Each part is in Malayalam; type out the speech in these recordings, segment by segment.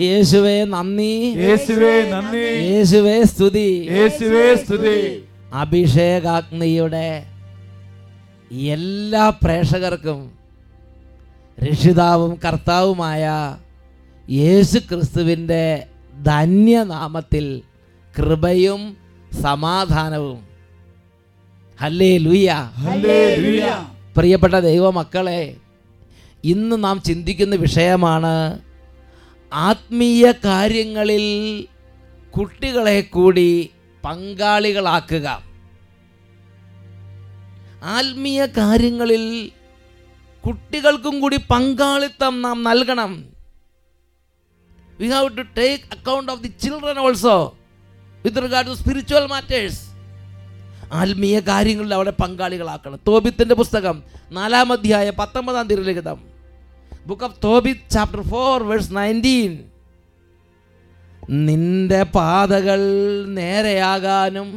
യേശുവേ നന്ദി. യേശുവേ നന്ദി. യേശുവേ സ്തുതി. യേശുവേ സ്തുതി. അഭിഷേകാഗ്നിയുടെ എല്ലാ പ്രേക്ഷകർക്കും രക്ഷിതാവും കർത്താവുമായ യേശു ക്രിസ്തുവിന്റെ ധന്യനാമത്തിൽ കൃപയും സമാധാനവും. ഹല്ലേ ലൂയ പ്രിയപ്പെട്ട ദൈവമക്കളെ ഇന്ന് നാം ചിന്തിക്കുന്ന വിഷയമാണ് ആത്മീയ കാര്യങ്ങളിൽ കുട്ടികളെ കൂടി പങ്കാളികളാക്കുക. ആത്മീയ കാര്യങ്ങളിൽ കുട്ടികൾക്കും കൂടി പങ്കാളിത്തം നാം നൽകണം. We have to take account of the children also with regard to spiritual matters ആത്മീയ കാര്യങ്ങളിൽ അവിടെ പങ്കാളികളാക്കണം. തോബിത്തിന്റെ പുസ്തകം നാലാം അധ്യായ പത്തൊമ്പതാം തിരുലിഖിതം book of Tobit chapter four verse nineteen നിന്റെ പാതകൾ നേരെയാകാനും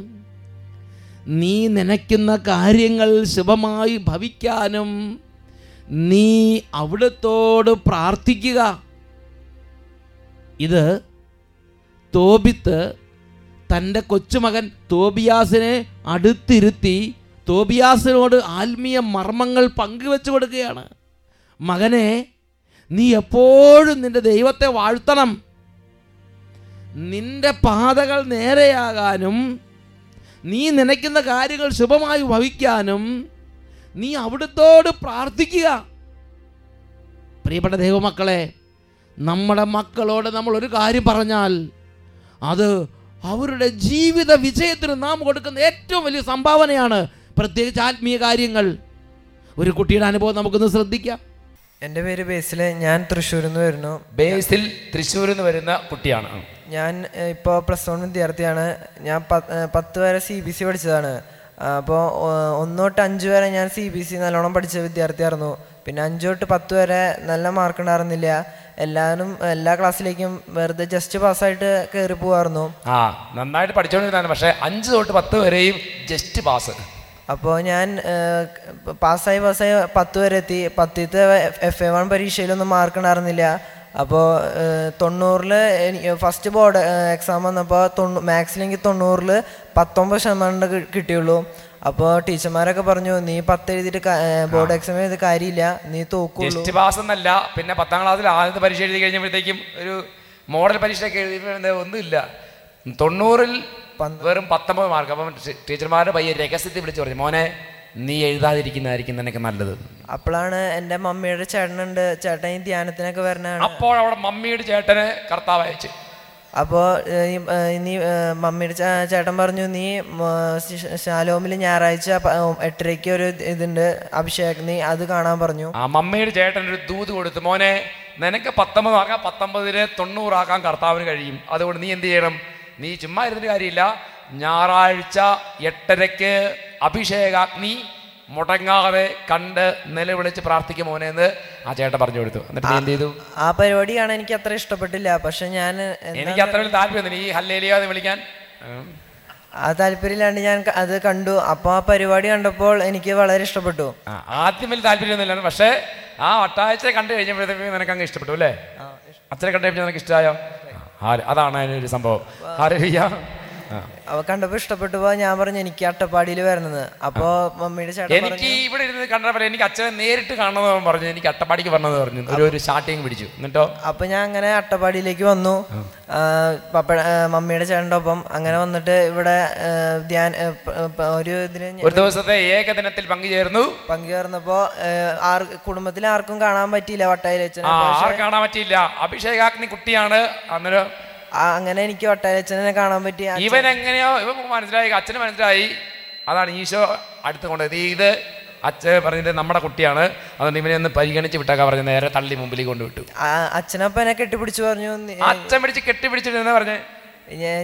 നീ നനയ്ക്കുന്ന കാര്യങ്ങൾ ശുഭമായി ഭവിക്കാനും നീ അവിടത്തോട് പ്രാർത്ഥിക്കുക. ഇത് തോബിത്ത് തന്റെ കൊച്ചുമകൻ തോബിയാസിനെ അടുത്തിരുത്തി തോബിയാസിനോട് ആത്മീയ മർമ്മങ്ങൾ പങ്കുവെച്ചു കൊടുക്കുകയാണ്. മകനെ നീ എപ്പോഴും നിന്റെ ദൈവത്തെ വാഴ്ത്തണം. നിന്റെ പാതകൾ നേരെയാകാനും നീ നനയ്ക്കുന്ന കാര്യങ്ങൾ ശുഭമായി ഭവിക്കാനും നീ അവിടുത്തോട് പ്രാർത്ഥിക്കുക. പ്രിയപ്പെട്ട ദൈവമക്കളെ നമ്മുടെ മക്കളോട് നമ്മൾ ഒരു കാര്യം പറഞ്ഞാൽ അത് അവരുടെ ജീവിത വിജയത്തിന് നാം കൊടുക്കുന്ന ഏറ്റവും വലിയ സംഭാവനയാണ് പ്രത്യേകിച്ച് ആത്മീയ കാര്യങ്ങൾ. ഒരു കുട്ടിയുടെ അനുഭവം നമുക്കൊന്ന് ശ്രദ്ധിക്കാം. എന്റെ പേര് ബേസിലെ ഞാൻ തൃശ്ശൂരിൽ നിന്ന് വരുന്നു. ബേസിൽ തൃശ്ശൂരിൽ നിന്ന് വരുന്ന കുട്ടിയാണ്. ഞാൻ ഇപ്പോൾ പ്ലസ് വൺ വിദ്യാർത്ഥിയാണ്. ഞാൻ പത്ത് വരെ സി ബി സി പഠിച്ചതാണ്. അപ്പോൾ ഒന്ന് തൊട്ട് അഞ്ച് വരെ ഞാൻ സി ബി സി നല്ലോണം പഠിച്ച വിദ്യാർത്ഥിയായിരുന്നു. പിന്നെ അഞ്ച് തൊട്ട് പത്ത് വരെ നല്ല മാർക്ക് ഉണ്ടായിരുന്നില്ല. എല്ലാവരും എല്ലാ ക്ലാസ്സിലേക്കും വെറുതെ ജസ്റ്റ് പാസ്സായിട്ട് കയറി പോവായിരുന്നു ആ നന്നായിട്ട് പഠിച്ചോണ്ടിരുന്ന പക്ഷേ അഞ്ച് തൊട്ട് പത്ത് വരെയും ജസ്റ്റ് പാസ് അപ്പോൾ ഞാൻ പാസ്സായി പാസ്സായി പത്ത് വരെ എത്തി. പത്തിത്തെ എഫ് എ വൺ പരീക്ഷയിലൊന്നും മാർക്ക് ഉണ്ടായിരുന്നില്ല അപ്പോൾ തൊണ്ണൂറിൽ എനിക്ക് ഫസ്റ്റ് ബോർഡ് എക്സാം വന്നപ്പോൾ തൊണ്ണൂ മാത്സിലെങ്കിൽ തൊണ്ണൂറിൽ പത്തൊമ്പത് ശതമാനം കിട്ടിയുള്ളൂ. അപ്പോൾ ടീച്ചർമാരൊക്കെ പറഞ്ഞു നീ പത്ത് എഴുതിയിട്ട് ബോർഡ് എക്സാം എഴുതി കാര്യമില്ല നീ തോക്കും ടെസ്റ്റ് പാസ് എന്നല്ല പിന്നെ പത്താം ക്ലാസ്സിൽ ആദ്യത്തെ പരീക്ഷ എഴുതി കഴിഞ്ഞപ്പോഴത്തേക്കും ഒരു മോഡൽ പരീക്ഷയൊക്കെ എഴുതി ഒന്നുമില്ല. തൊണ്ണൂറിൽ വെറും പത്തൊമ്പത് മാർക്ക് അപ്പം ടീച്ചർമാരുടെ പയ്യെ രഹസ്യത്തിൽ വിളിച്ചു പറഞ്ഞു മോനെ നീ എഴുതാതിരിക്കുന്നതായിരിക്കും നിനക്ക് നല്ലത്. അപ്പോഴാണ് എന്റെ മമ്മിയുടെ ചേട്ടനുണ്ട്. ചേട്ടൻ ഈ ധ്യാനത്തിനൊക്കെ വരണാണ് അപ്പോൾ അവിടെ മമ്മിയുടെ ചേട്ടനെ കർത്താവ് അയച്ചു. അപ്പോൾ നീ മമ്മിയുടെ ചേട്ടൻ പറഞ്ഞു നീ ശാലോമിൽ ഞായറാഴ്ച എട്ടരയ്ക്ക് ഒരു ഇതുണ്ട് അഭിഷേക് നീ അത് കാണാൻ പറഞ്ഞു. ആ മമ്മിയുടെ ചേട്ടൻ ഒരു ദൂത് കൊടുത്തു മോനെ നിനക്ക് പത്തൊമ്പത് ആക്കാം പത്തൊമ്പതിന് തൊണ്ണൂറാക്കാൻ കർത്താവിന് കഴിയും. അതുകൊണ്ട് നീ എന്ത് ചെയ്യണം? നീ ചുമ്മാ ഇരുന്നിട്ട് കാര്യമില്ല. ഞായറാഴ്ച എട്ടരയ്ക്ക് അഭിഷേകാഗ്നി മുടങ്ങാതെ കണ്ട് നിലവിളിച്ച് പ്രാർത്ഥിക്കും മോനെ എന്ന് ആ ചേട്ടൻ പറഞ്ഞു കൊടുത്തു. എന്നിട്ട് എന്ത് ചെയ്തു? ആ പരിപാടിയാണ് എനിക്ക് അത്ര ഇഷ്ടപ്പെട്ടില്ല. പക്ഷെ ഞാൻ എനിക്ക് അത്ര വലിയ താല്പര്യം ഈ ഹല്ലേലിയോ എന്ന് വിളിക്കാൻ. ആ താല്പര്യമില്ലാണ്ട് ഞാൻ അത് കണ്ടു. അപ്പൊ ആ പരിപാടി കണ്ടപ്പോൾ എനിക്ക് വളരെ ഇഷ്ടപ്പെട്ടു. ആദ്യം വലിയ താല്പര്യമൊന്നുമില്ല പക്ഷേ ആ ഒട്ടാഴ്ച കണ്ടു കഴിഞ്ഞപ്പോഴത്തേക്കും നിനക്ക് അങ്ങ് ഇഷ്ടപ്പെട്ടു അല്ലേ? അച്ഛനെ കണ്ടു കഴിഞ്ഞാൽ നിനക്ക് ഇഷ്ടമായോ? അതാണ് അതിനൊരു സംഭവം. ആരയ്യ ആ അവ കണ്ടപ്പോ ഇഷ്ടപ്പെട്ടു പോവാ ഞാൻ പറഞ്ഞു എനിക്ക് അട്ടപ്പാടിയിൽ വരണത് അപ്പോ മമ്മിയുടെ ചേട്ടൻ എനിക്ക് പറഞ്ഞു ഇവിടെ ഇരുന്ന് കണ്ടപ്പോൾ എനിക്ക് അച്ഛനെ നേരിട്ട് കാണണമെന്ന് പറഞ്ഞു. എനിക്ക് അട്ടപ്പാടിക്ക് വരണമെന്ന് പറഞ്ഞു. ഒരു ഒരു സ്റ്റാർട്ടിങ് പിടിച്ചു. എന്നിട്ടോ? അപ്പൊ ഞാൻ അങ്ങനെ അട്ടപ്പാടിയിലേക്ക് വന്നു. പപ്പ മമ്മിയുടെ ചേട്ടന്റെ ഒപ്പം അങ്ങനെ വന്നിട്ട് ഇവിടെ ധ്യാൻ ഒരു ഇതിന് ഒരു ദിവസത്തെ ഏകദിനത്തിൽ പങ്കുചേർന്നു. പങ്കുചേർന്നപ്പോ ആർ കുടുംബത്തിൽ ആർക്കും കാണാൻ പറ്റിയില്ല ആർ കാണാൻ പറ്റിയില്ല. അഭിഷേകാഗ്നി കുട്ടിയാണ്. അന്നേരം അങ്ങനെ എനിക്ക് ഒട്ടനെ കാണാൻ പറ്റി. ഇവൻ എങ്ങനെയോ ഇവൻ മനസ്സിലായി അച്ഛന് മനസ്സിലായി. അതാണ് ഈശോ അടുത്ത് കൊണ്ടുപോയത്. ഇത് അച്ഛൻ പറഞ്ഞിട്ട് നമ്മുടെ കുട്ടിയാണ്. അതുകൊണ്ട് ഇവനെ ഒന്ന് പരിഗണിച്ച് വിട്ടേക്കാൻ പറഞ്ഞു നേരെ തള്ളി മുമ്പിലേക്ക് കൊണ്ടുവിട്ടു. അച്ഛനപ്പ എന്നെ കെട്ടിപ്പിടിച്ച് പറഞ്ഞു അച്ഛൻ പിടിച്ച് കെട്ടിപ്പിടിച്ചിട്ട് പറഞ്ഞു?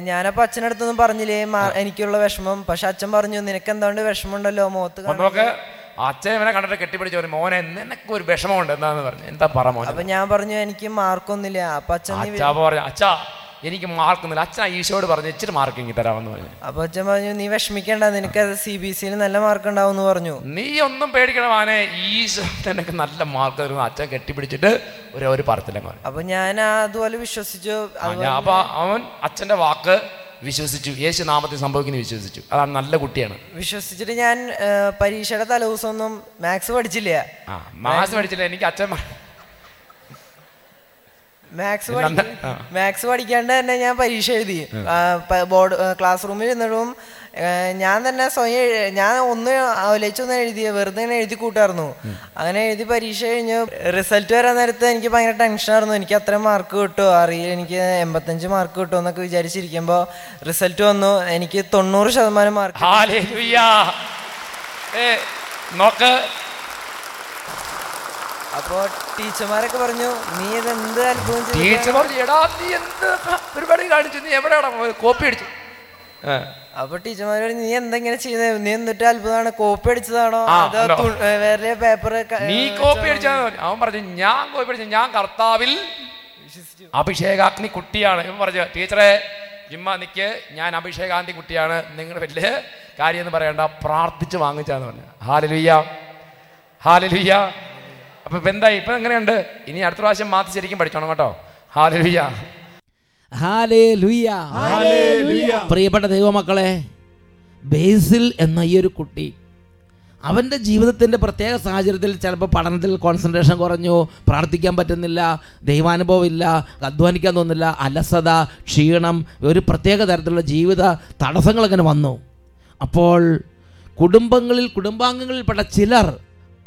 ഞാനപ്പോ അച്ഛനടുത്തൊന്നും പറഞ്ഞില്ലേ? എനിക്കുള്ള വിഷമം. പക്ഷെ അച്ഛൻ പറഞ്ഞു നിനക്ക് എന്താണ്ട് വിഷമമുണ്ടല്ലോ? മുഖത്ത് അപ്പൊ നോക്ക് അച്ഛൻ ഇവനെ കണ്ടിട്ട് കെട്ടിപ്പിടിച്ച് പറഞ്ഞു മോനെ നിനക്ക് ഒരു വിഷമമുണ്ട്. എന്താന്ന് പറഞ്ഞു? എന്താ പറ മോനെ? അപ്പൊ ഞാൻ പറഞ്ഞു എനിക്ക് മാർക്കൊന്നുമില്ല. അപ്പൊ അച്ഛൻ പറഞ്ഞു അച്ഛാ എനിക്ക് മാർക്കുന്നില്ല അച്ഛൻ ഈശോട് പറഞ്ഞു ഇച്ചിരി മാർക്ക് ഇങ്ങി തരാമെന്ന് പറഞ്ഞു. അപ്പൊ അച്ഛൻ പറഞ്ഞു നീ വിഷമിക്കേണ്ട നിനക്ക് സി ബി സിയിൽ നല്ല മാർക്ക് ഉണ്ടാവും പറഞ്ഞു. നീ ഒന്നും പേടിക്കണം ആനെ ഈശോ നിനക്ക് നല്ല മാർക്ക് തരുന്നു അച്ഛൻ കെട്ടിപ്പിടിച്ചിട്ട് ഒരു ഒരു പറത്തില്ല അപ്പൊ ഞാൻ അതുപോലെ വിശ്വസിച്ചു. അപ്പൊ അവൻ അച്ഛന്റെ വാക്ക് വിശ്വസിച്ചു. യേശു നാമത്തിൽ സംഭവിക്കുന്നു വിശ്വസിച്ചു. അതാണ് നല്ല കുട്ടിയാണ്. വിശ്വസിച്ചിട്ട് ഞാൻ പരീക്ഷയുടെ തലേദിവസം ഒന്നും മാത്സ് പഠിച്ചില്ല. ആ മാസം പഠിച്ചില്ല. എനിക്ക് അച്ഛൻ മാത്സ്. മാത്സ് പഠിക്കാണ്ട് തന്നെ ഞാൻ പരീക്ഷ എഴുതി. ബോർഡ് ക്ലാസ് റൂമിൽ ഇരുന്നിട്ടും ഞാൻ തന്നെ സ്വയം ഞാൻ ഒന്ന് ആലോചിച്ചൊന്നും എഴുതി വെറുതെ ഇങ്ങനെ എഴുതി കൂട്ടായിരുന്നു അങ്ങനെ എഴുതി പരീക്ഷ കഴിഞ്ഞ് റിസൾട്ട് വരാൻ നേരത്ത് എനിക്ക് ഭയങ്കര ടെൻഷനായിരുന്നു എനിക്ക് അത്രയും മാർക്ക് കിട്ടുമോ? അറിയില്ല എനിക്ക് എൺപത്തഞ്ച് മാർക്ക് കിട്ടുമോ എന്നൊക്കെ വിചാരിച്ചിരിക്കുമ്പോൾ റിസൾട്ട് വന്നു. എനിക്ക് തൊണ്ണൂറ് ശതമാനം മാർക്ക് നോക്ക് അപ്പോൾ ടീച്ചർമാരൊക്കെ പറഞ്ഞു നീ ഇത് എന്ത് അത്ഭുതം ചെയ്തിട്ടാ?" ടീച്ചർ പറഞ്ഞു എടാ നീ എന്ത് പരിപാടി കാണിച്ചു? നീ എവിടെയാടാ കോപ്പി അടിച്ചു. അപ്പൊ ടീച്ചർമാർ പറഞ്ഞു നീ എന്തെങ്ങനെ ചെയ്യുന്നത് നീ എന്നിട്ട് അത്ഭുതമാണ്. കോപ്പി അടിച്ചതാണോ? അതോ വേറെ പേപ്പർ നീ കോപ്പി അടിച്ചാ അവൻ പറഞ്ഞു ഞാൻ കോപ്പി അടിച്ചു. ഞാൻ കർത്താവിൽ അഭിഷേകാഗ്നി കുട്ടിയാണ്. ഇവൻ പറഞ്ഞു ടീച്ചറെ ജിമ്മ നിക്ക്. ഞാൻ അഭിഷേകാന്തി കുട്ടിയാണ്. നിങ്ങളുടെ വലിയ കാര്യം എന്ന് പറയണ്ട. പ്രാർത്ഥിച്ച് വാങ്ങിച്ചാന്ന് പറഞ്ഞു. ഹാലലുയ്യ ഹാലലുയ്യ അപ്പൊ എന്താ എന്തായി? ഇപ്പൊ എങ്ങനെയുണ്ട്? ഇനി അടുത്ത പ്രാവശ്യം മാറ്റി ശരിക്കും പഠിച്ചോണം കേട്ടോ. ഹല്ലേലൂയ. പ്രിയപ്പെട്ട ദൈവമക്കളെ ബേസിൽ എന്ന ഈ ഒരു കുട്ടി അവന്റെ ജീവിതത്തിന്റെ പ്രത്യേക സാഹചര്യത്തിൽ ചിലപ്പോൾ പഠനത്തിൽ കോൺസെൻട്രേഷൻ കുറഞ്ഞു പ്രാർത്ഥിക്കാൻ പറ്റുന്നില്ല ദൈവാനുഭവം ഇല്ല അധ്വാനിക്കാൻ തോന്നുന്നില്ല അലസത ക്ഷീണം ഒരു പ്രത്യേക തരത്തിലുള്ള ജീവിത തടസ്സങ്ങൾ അങ്ങനെ വന്നു. അപ്പോൾ കുടുംബങ്ങളിൽ കുടുംബാംഗങ്ങളിൽപ്പെട്ട ചിലർ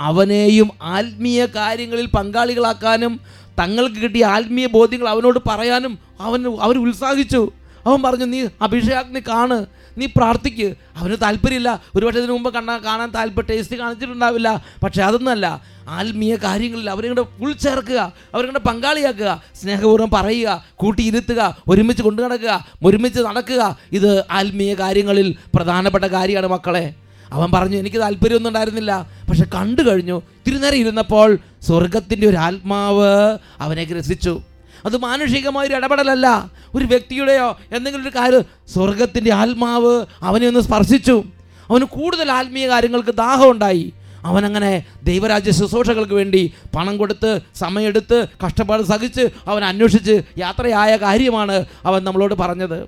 അവനെയും ആത്മീയ കാര്യങ്ങളിൽ പങ്കാളികളാക്കാനും തങ്ങൾക്ക് കിട്ടിയ ആത്മീയ ബോധ്യങ്ങൾ അവനോട് പറയാനും അവൻ അവർ ഉത്സാഹിച്ചു. അവൻ പറഞ്ഞു നീ അഭിഷേകാഗ്നി കാണ് നീ പ്രാർത്ഥിക്ക്. അവന് താല്പര്യമില്ല. ഒരുപക്ഷെ ഇതിനു മുമ്പ് കണ്ണാ കാണാൻ താല്പര്യം ടേസ്റ്റ് കാണിച്ചിട്ടുണ്ടാവില്ല. പക്ഷേ അതൊന്നുമല്ല ആത്മീയ കാര്യങ്ങളിൽ അവരെ കൂടെ ചേർക്കുക അവരെ പങ്കാളിയാക്കുക സ്നേഹപൂർവം പറയുക കൂട്ടിയിരുത്തുക ഒരുമിച്ച് കൊണ്ടു നടക്കുക ഒരുമിച്ച് നടക്കുക. ഇത് ആത്മീയ കാര്യങ്ങളിൽ പ്രധാനപ്പെട്ട കാര്യമാണ് മക്കളെ. അവൻ പറഞ്ഞു എനിക്ക് താല്പര്യമൊന്നും ഉണ്ടായിരുന്നില്ല. പക്ഷെ കണ്ടു കഴിഞ്ഞു. തിരുനേരം ഇരുന്നപ്പോൾ സ്വർഗത്തിന്റെ ഒരു ആത്മാവ് അവനെ ഗ്രസിച്ചു. അത് മാനുഷികമായ ഒരു ഇടപെടലല്ല. ഒരു വ്യക്തിയുടെയോ എന്തെങ്കിലും ഒരു കാര്യം സ്വർഗത്തിന്റെ ആത്മാവ് അവനെ ഒന്ന് സ്പർശിച്ചു. അവന് കൂടുതൽ ആത്മീയ കാര്യങ്ങൾക്ക് ദാഹം ഉണ്ടായി. അവനങ്ങനെ ദൈവരാജ്യ ശുശ്രൂഷകൾക്ക് വേണ്ടി പണം കൊടുത്ത് സമയമെടുത്ത് കഷ്ടപ്പാട് സഹിച്ച് അവൻ അന്വേഷിച്ച് യാത്രയായ കാര്യമാണ് അവൻ നമ്മളോട് പറഞ്ഞത്.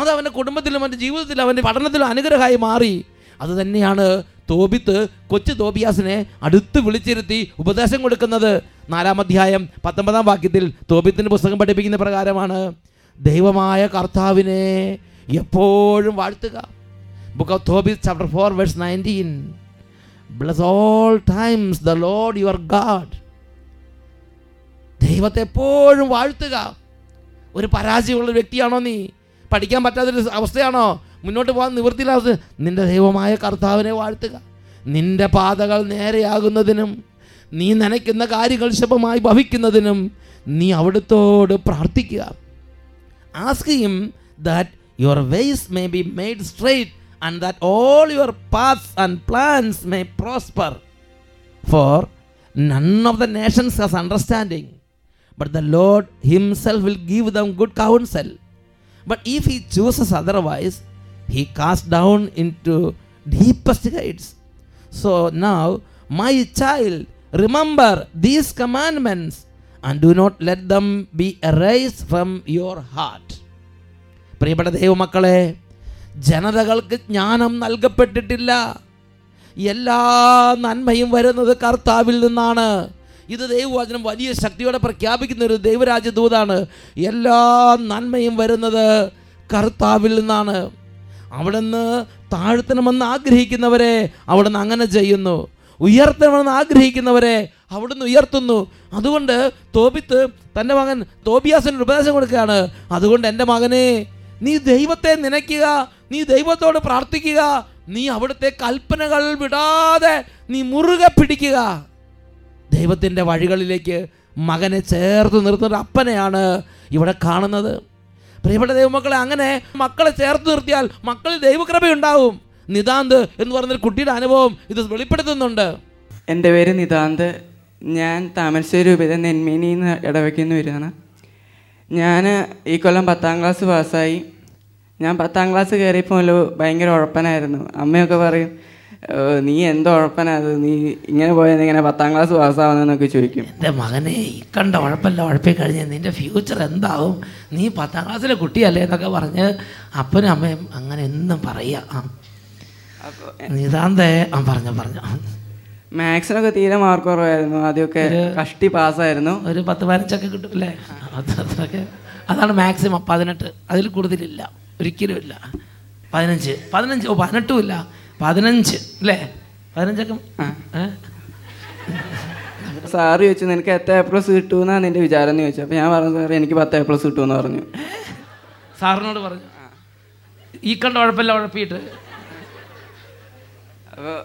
അത് അവന്റെ കുടുംബത്തിലും അവന്റെ ജീവിതത്തിലും അവന്റെ പഠനത്തിലും അനുഗ്രഹമായി മാറി. അത് തന്നെയാണ് തോബിത്ത് കൊച്ചു തോബിയാസിനെ അടുത്ത് വിളിച്ചിരുത്തി ഉപദേശം കൊടുക്കുന്നത്. നാലാം അധ്യായം പത്തൊമ്പതാം വാക്യത്തിൽ തോബിത്തിന്റെ പുസ്തകം പഠിപ്പിക്കുന്ന പ്രകാരമാണ്. ദൈവമായ കർത്താവിനെ എപ്പോഴും വാഴ്ത്തുക. Book of Tobit chapter four verse nineteen bless all times the Lord your God ദൈവത്തെ എപ്പോഴും വാഴ്ത്തുക. ഒരു പരാജയമുള്ള വ്യക്തിയാണോ നീ? പഠിക്കാൻ പറ്റാത്തൊരു അവസ്ഥയാണോ? മുന്നോട്ട് പോകാൻ നിവൃത്തിയില്ലാത്ത അവസ്ഥ നിന്റെ ദൈവമായ കർത്താവിനെ വാഴ്ത്തുക. നിന്റെ പാതകൾ നേരെയാകുന്നതിനും നീ നനയ്ക്കുന്ന കാര്യങ്ങൾ ശുഭമായി ഭവിക്കുന്നതിനും നീ അവിടുത്തോട് പ്രാർത്ഥിക്കുക. Ask him that your ways may be made straight and that all your paths and plans may prosper for none of the nations has understanding but the Lord himself will give them good counsel. But if He chooses otherwise, He casts down into deepest heights. So now, my child, remember these commandments and do not let them be erased from your heart. പ്രിയപ്പെട്ട ദൈവമക്കളെ ജനതകൾക്ക് ജ്ഞാനം നൽകപ്പെട്ടിട്ടില്ല എല്ലാ നന്മയും വരുന്നത് കർത്താവിൽ നിന്നാണ് ഇത് ദൈവവചനം വലിയ ശക്തിയോടെ പ്രഖ്യാപിക്കുന്ന ഒരു ദൈവരാജ്യ ദൂതാണ് എല്ലാ നന്മയും വരുന്നത് കർത്താവിൽ നിന്നാണ്. അവിടുന്ന് താഴ്ത്തണമെന്ന് ആഗ്രഹിക്കുന്നവരെ അവിടുന്ന് അങ്ങനെ ചെയ്യുന്നു. ഉയർത്തണമെന്ന് ആഗ്രഹിക്കുന്നവരെ അവിടുന്ന് ഉയർത്തുന്നു. അതുകൊണ്ട് തോപിത്ത് തന്റെ മകൻ തോബിയാസിന് ഉപദേശം കൊടുക്കുകയാണ്. അതുകൊണ്ട് എന്റെ മകനെ നീ ദൈവത്തെ നനയ്ക്കുക നീ ദൈവത്തോട് പ്രാർത്ഥിക്കുക നീ അവിടുത്തെ കൽപ്പനകൾ വിടാതെ നീ മുറുകെ പിടിക്കുക. ദൈവത്തിന്റെ വഴികളിലേക്ക് മകനെ ചേർത്ത് നിർത്തുന്ന അപ്പനെയാണ് ഇവിടെ കാണുന്നത്. പ്രിയപ്പെട്ട ദൈവമക്കളെ അങ്ങനെ മക്കളെ ചേർത്ത് നിർത്തിയാൽ മക്കളിൽ ദൈവകൃപയുണ്ടാവും. നിതാന്ത് എന്ന് പറഞ്ഞൊരു കുട്ടിയുടെ അനുഭവം ഇത് വെളിപ്പെടുത്തുന്നുണ്ട്. എന്റെ പേര് നിതാന്ത്. ഞാൻ താമരശ്ശേരി ഉപരി നെന്മേനിയിൽ നിന്ന് ഇടവയ്ക്കുന്ന വരികയാണ് ഞാൻ ഈ കൊല്ലം പത്താം ക്ലാസ് പാസ്സായി. ഞാൻ പത്താം ക്ലാസ് കയറിയപ്പോൾ ഭയങ്കര ഉഴപ്പനായിരുന്നു. അമ്മയൊക്കെ പറയും "ഏഹ്, നീ എന്തോ ഉഴപ്പനാ നീ ഇങ്ങനെ പോയത് ഇങ്ങനെ പത്താം ക്ലാസ് പാസ്സാവുന്നതെന്നൊക്കെ ചോദിക്കും. എന്റെ മകനെ ഈ കണ്ട ഉഴപ്പല്ല ഉഴപ്പി കഴിഞ്ഞ് നിന്റെ ഫ്യൂച്ചർ എന്താവും? നീ പത്താം ക്ലാസ്സിലെ കുട്ടിയല്ലേ എന്നൊക്കെ പറഞ്ഞ് അപ്പനും അമ്മയും അങ്ങനെ എന്നും പറയുക ആ. നിതാന്തേ ആ പറഞ്ഞു പറഞ്ഞു. മാത്സിനൊക്കെ തീരെ മാർക്ക് കുറവായിരുന്നു. ആദ്യമൊക്കെ കഷ്ടി പാസ്സായിരുന്നു ഒരു പത്ത് പതിനഞ്ചൊക്കെ കിട്ടും അല്ലേ? അത് അത്രയൊക്കെ അതാണ് മാക്സിമം പതിനെട്ട്. അതിൽ കൂടുതലില്ല. ഒരിക്കലും ഇല്ല. പതിനഞ്ച്. പതിനഞ്ച്. ഓ പതിനെട്ടും ഇല്ല. പതിനഞ്ച് അല്ലേ? പതിനഞ്ചൊക്കെ ഏ? സാറ് ചോദിച്ചു നിനക്ക് എത്ര എ പ്ലസ് കിട്ടുമെന്നാണ് എന്റെ വിചാരം എന്ന് ചോദിച്ചു. അപ്പോൾ ഞാൻ പറഞ്ഞു സാറേ എനിക്ക് പത്ത് എ പ്ലസ് കിട്ടുമെന്ന് പറഞ്ഞു. സാറിനോട് പറഞ്ഞു. ഈ കണ്ട ഉഴപ്പല്ല ഉഴപ്പിയിട്ട് അപ്പോൾ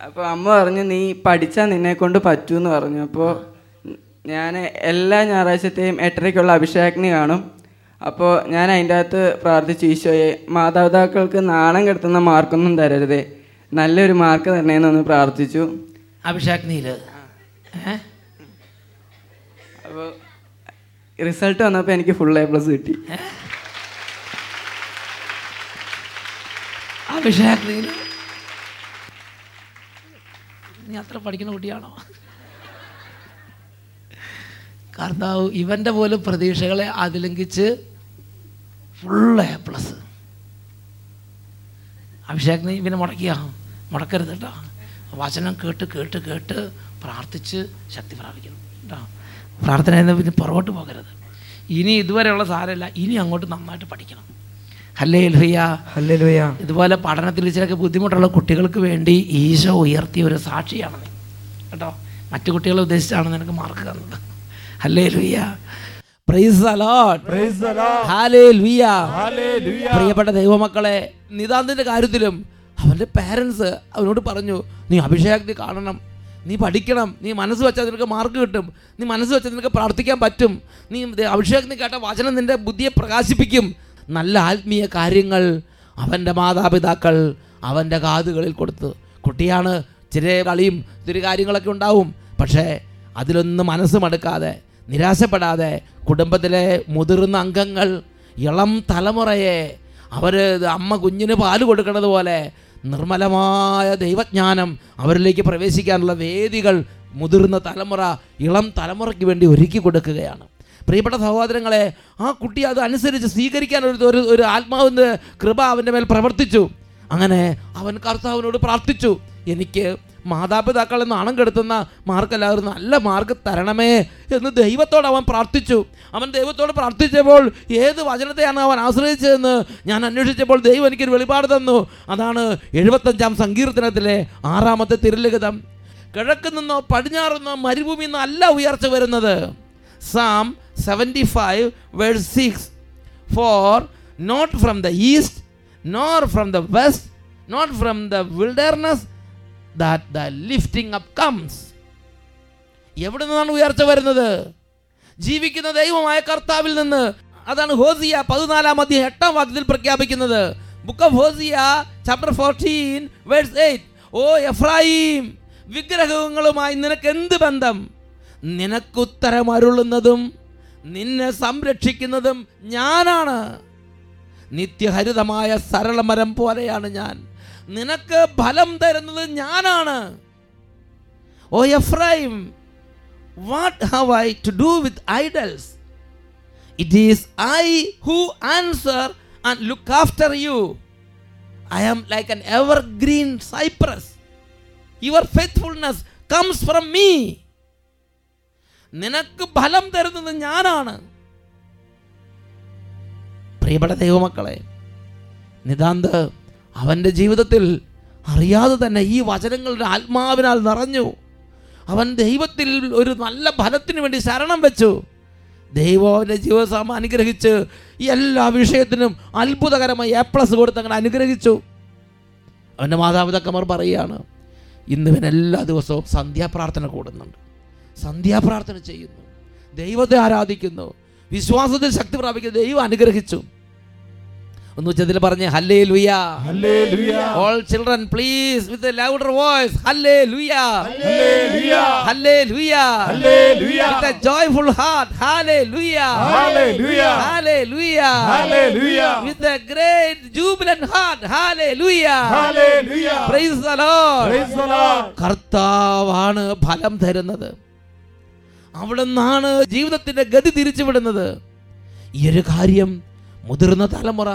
അപ്പോൾ അമ്മ പറഞ്ഞു നീ പഠിച്ചാൽ നിന്നെ കൊണ്ട് പറ്റൂന്ന് പറഞ്ഞു. അപ്പോൾ ഞാൻ എല്ലാ ഞായറാഴ്ചത്തെയും എട്ടരയ്ക്കുള്ള അഭിഷേകനി കാണും. അപ്പോൾ ഞാൻ അതിന്റെ അകത്ത് പ്രാർത്ഥിച്ചു ഈശോയെ മാതാപിതാക്കൾക്ക് നാണം കെടുത്തുന്ന മാർക്കൊന്നും തരരുതേ. നല്ലൊരു മാർക്ക് തരണേന്നൊന്ന് പ്രാർത്ഥിച്ചു. അഭിഷേക്നിയിൽ ഏ അപ്പോൾ റിസൾട്ട് വന്നപ്പോൾ എനിക്ക് ഫുൾ എ പ്ലസ് കിട്ടി. അഭിഷേക്നിയിൽ നീ അത്ര പഠിക്കുന്ന കുട്ടിയാണോ? കർത്താവ് ഇവന്റെ പോലും പ്രതീക്ഷകളെ അതിലംഘിച്ച് ഫുൾ എ പ്ലസ് അഭിഷേക് നീ പിന്നെ മുടക്കിയ? മുടക്കരുത് കേട്ടോ വചനം കേട്ട് കേട്ട് കേട്ട് പ്രാർത്ഥിച്ച് ശക്തി പ്രാപിക്കണം കേട്ടോ പ്രാർത്ഥന പിന്നെ പുറകോട്ട് പോകരുത്. ഇനി ഇതുവരെയുള്ള സാരമില്ല. ഇനി അങ്ങോട്ട് നന്നായിട്ട് പഠിക്കണം. ഹല്ലേ ലുയ്യ ഹല്ലേലൂയ. ഇതുപോലെ പഠനത്തിൽ ചിലക്ക് ബുദ്ധിമുട്ടുള്ള കുട്ടികൾക്ക് വേണ്ടി ഈശോ ഉയർത്തിയ ഒരു സാക്ഷിയാണ് നീ. കേട്ടോ? മറ്റു കുട്ടികളെ ഉദ്ദേശിച്ചാണ് നിനക്ക് മാർക്ക് തന്നത്. ഹല്ലേ ലുയ്യ പ്രിയപ്പെട്ട ദൈവമക്കളെ നിതാന്തിന്റെ കാര്യത്തിലും അവന്റെ പാരൻസ് അവനോട് പറഞ്ഞു നീ അഭിഷേകത്തിൽ കാണണം നീ പഠിക്കണം നീ മനസ്സ് വെച്ചാൽ നിനക്ക് മാർക്ക് കിട്ടും നീ മനസ്സ് വെച്ചാൽ നിനക്ക് പ്രാർത്ഥിക്കാൻ പറ്റും നീ അഭിഷേകത്തിന് കേട്ട വചനം നിന്റെ ബുദ്ധിയെ പ്രകാശിപ്പിക്കും. നല്ല ആത്മീയ കാര്യങ്ങൾ അവന്റെ മാതാപിതാക്കൾ അവന്റെ കാതുകളിൽ കൊടുത്തു. കുട്ടിയാണ് ചെറിയ കളിയും ഇത്തിരി കാര്യങ്ങളൊക്കെ ഉണ്ടാവും പക്ഷേ അതിലൊന്നും മനസ്സ് മടുക്കാതെ നിരാശപ്പെടാതെ കുടുംബത്തിലെ മുതിർന്ന അംഗങ്ങൾ ഇളം തലമുറയെ അവർ അമ്മ കുഞ്ഞിന് പാൽ കൊടുക്കുന്നത് പോലെ നിർമ്മലമായ ദൈവജ്ഞാനം അവരിലേക്ക് പ്രവേശിക്കാനുള്ള വേദികൾ മുതിർന്ന തലമുറ ഇളം തലമുറയ്ക്ക് വേണ്ടി ഒരുക്കി കൊടുക്കുകയാണ്. പ്രിയപ്പെട്ട സഹോദരങ്ങളെ ആ കുട്ടി അത് അനുസരിച്ച് സ്വീകരിക്കാൻ ഒരു ഒരു ആത്മാവിന്റെ കൃപ അവന്റെ മേൽ പ്രവർത്തിച്ചു. അങ്ങനെ അവൻ കർത്താവിനോട് പ്രാർത്ഥിച്ചു. എനിക്ക് മാതാപിതാക്കളെ നാണം കെടുത്തുന്ന മാർക്കല്ലാതെ നല്ല മാർക്ക് തരണമേ എന്ന് ദൈവത്തോട് അവൻ പ്രാർത്ഥിച്ചു. അവൻ ദൈവത്തോട് പ്രാർത്ഥിച്ചപ്പോൾ ഏത് വചനത്തെയാണ് അവൻ ആശ്രയിച്ചതെന്ന് ഞാൻ അന്വേഷിച്ചപ്പോൾ ദൈവം എനിക്കൊരു വെളിപാട് തന്നു. അതാണ് എഴുപത്തഞ്ചാം സങ്കീർത്തനത്തിലെ ആറാമത്തെ തിരുലിഖിതം. കിഴക്ക് നിന്നോ പടിഞ്ഞാറ് നിന്നോ മരുഭൂമിയിൽ നിന്നോ അല്ല ഉയർച്ച വരുന്നത്. Psalm seventy five verse six for not from the east nor from the west not from the wilderness that the lifting up comes എവിടെ നിന്നാണ് ഉയർച്ച വരുന്നത്? ജീവിക്കുന്ന ദൈവമായ കർത്താവിൽ നിന്ന്. അതാണ് ഹോസിയ പതിനാലാം അധ്യായം എട്ടാം വാക്യത്തിൽ പ്രഖ്യാപിക്കുന്നത്. Book of Hosea chapter fourteen verse eight O Ephraim വിഗ്രഹങ്ങളുമായി നിനക്ക് എന്ത് ബന്ധം? നിനക്കുത്തരം അരുളുന്നതും നിന്നെ സംരക്ഷിക്കുന്നതും ഞാനാണ്. നിത്യഹരിതമായ സരളമരം പോലെയാണ് ഞാൻ. നിനക്ക് ഫലം തരുന്നത് ഞാനാണ്. O Ephraim what have I to do with idols it is I who answer and look after you I am like an evergreen cypress your faithfulness comes from me നിനക്ക് ഫലം തരുന്നത് ഞാനാണ്. പ്രിയപ്പെട്ട ദൈവമക്കളെ നിതാന്ത് അവന്റെ ജീവിതത്തിൽ അറിയാതെ തന്നെ ഈ വചനങ്ങളുടെ ആത്മാവിനാൽ നിറഞ്ഞു. അവൻ ദൈവത്തിൽ ഒരു നല്ല ഫലത്തിന് വേണ്ടി ശരണം വെച്ചു. ദൈവം അവന്റെ ജീവിതസാമ അനുഗ്രഹിച്ച് എല്ലാ വിഷയത്തിനും അത്ഭുതകരമായി എ പ്ലസ് കൊടുത്ത് അങ്ങനെ അനുഗ്രഹിച്ചു. അവന്റെ മാതാപിതാക്കന്മാർ പറയുകയാണ് ഇന്ന് ഇവൻ എല്ലാ ദിവസവും സന്ധ്യാപ്രാർത്ഥന കൂടുന്നുണ്ട്. സന്ധ്യാപ്രാർത്ഥന ചെയ്യുന്നു. ദൈവത്തെ ആരാധിക്കുന്നു. വിശ്വാസത്തിൽ ശക്തി പ്രാപിക്കുന്നു ദൈവം അനുഗ്രഹിച്ചു. ഒന്ന് ഉച്ചത്തിൽ പറഞ്ഞ് hallelujah all children please with louder voice hallelujah. Hallelujah ലുയ with A joyful heart hallelujah. Hallelujah. With a great jubilant heart hallelujah. Praise the Lord കർത്താവാണ് ഫലം തരുന്നത്. അവിടെ നിന്നാണ് ജീവിതത്തിന്റെ ഗതി തിരിച്ചുവിടുന്നത്. ഈ ഒരു കാര്യം മുതിർന്ന തലമുറ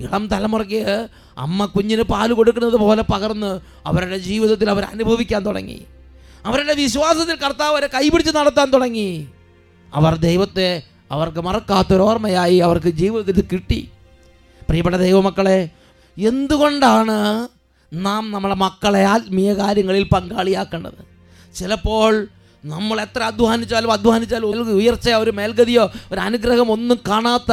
ഇളം തലമുറയ്ക്ക് അമ്മ കുഞ്ഞിന് പാൽ കൊടുക്കുന്നത് പോലെ പകർന്ന് അവരുടെ ജീവിതത്തിൽ അവർ അനുഭവിക്കാൻ തുടങ്ങി. അവരുടെ വിശ്വാസത്തിൽ കർത്താവ് അവരെ കൈപിടിച്ച് നടത്താൻ തുടങ്ങി. അവർ ദൈവത്തെ അവർക്ക് മറക്കാത്തൊരോർമ്മയായി അവർക്ക് ജീവിതത്തിൽ കിട്ടി. പ്രിയപ്പെട്ട ദൈവമക്കളെ എന്തുകൊണ്ടാണ് നാം നമ്മളെ മക്കളെ ആത്മീയ കാര്യങ്ങളിൽ പങ്കാളിയാക്കേണ്ടത്? ചിലപ്പോൾ നമ്മൾ എത്ര അധ്വാനിച്ചാലും അധ്വാനിച്ചാലും ഉയർച്ചയോ ഒരു മേൽഗതിയോ ഒരു അനുഗ്രഹം ഒന്നും കാണാത്ത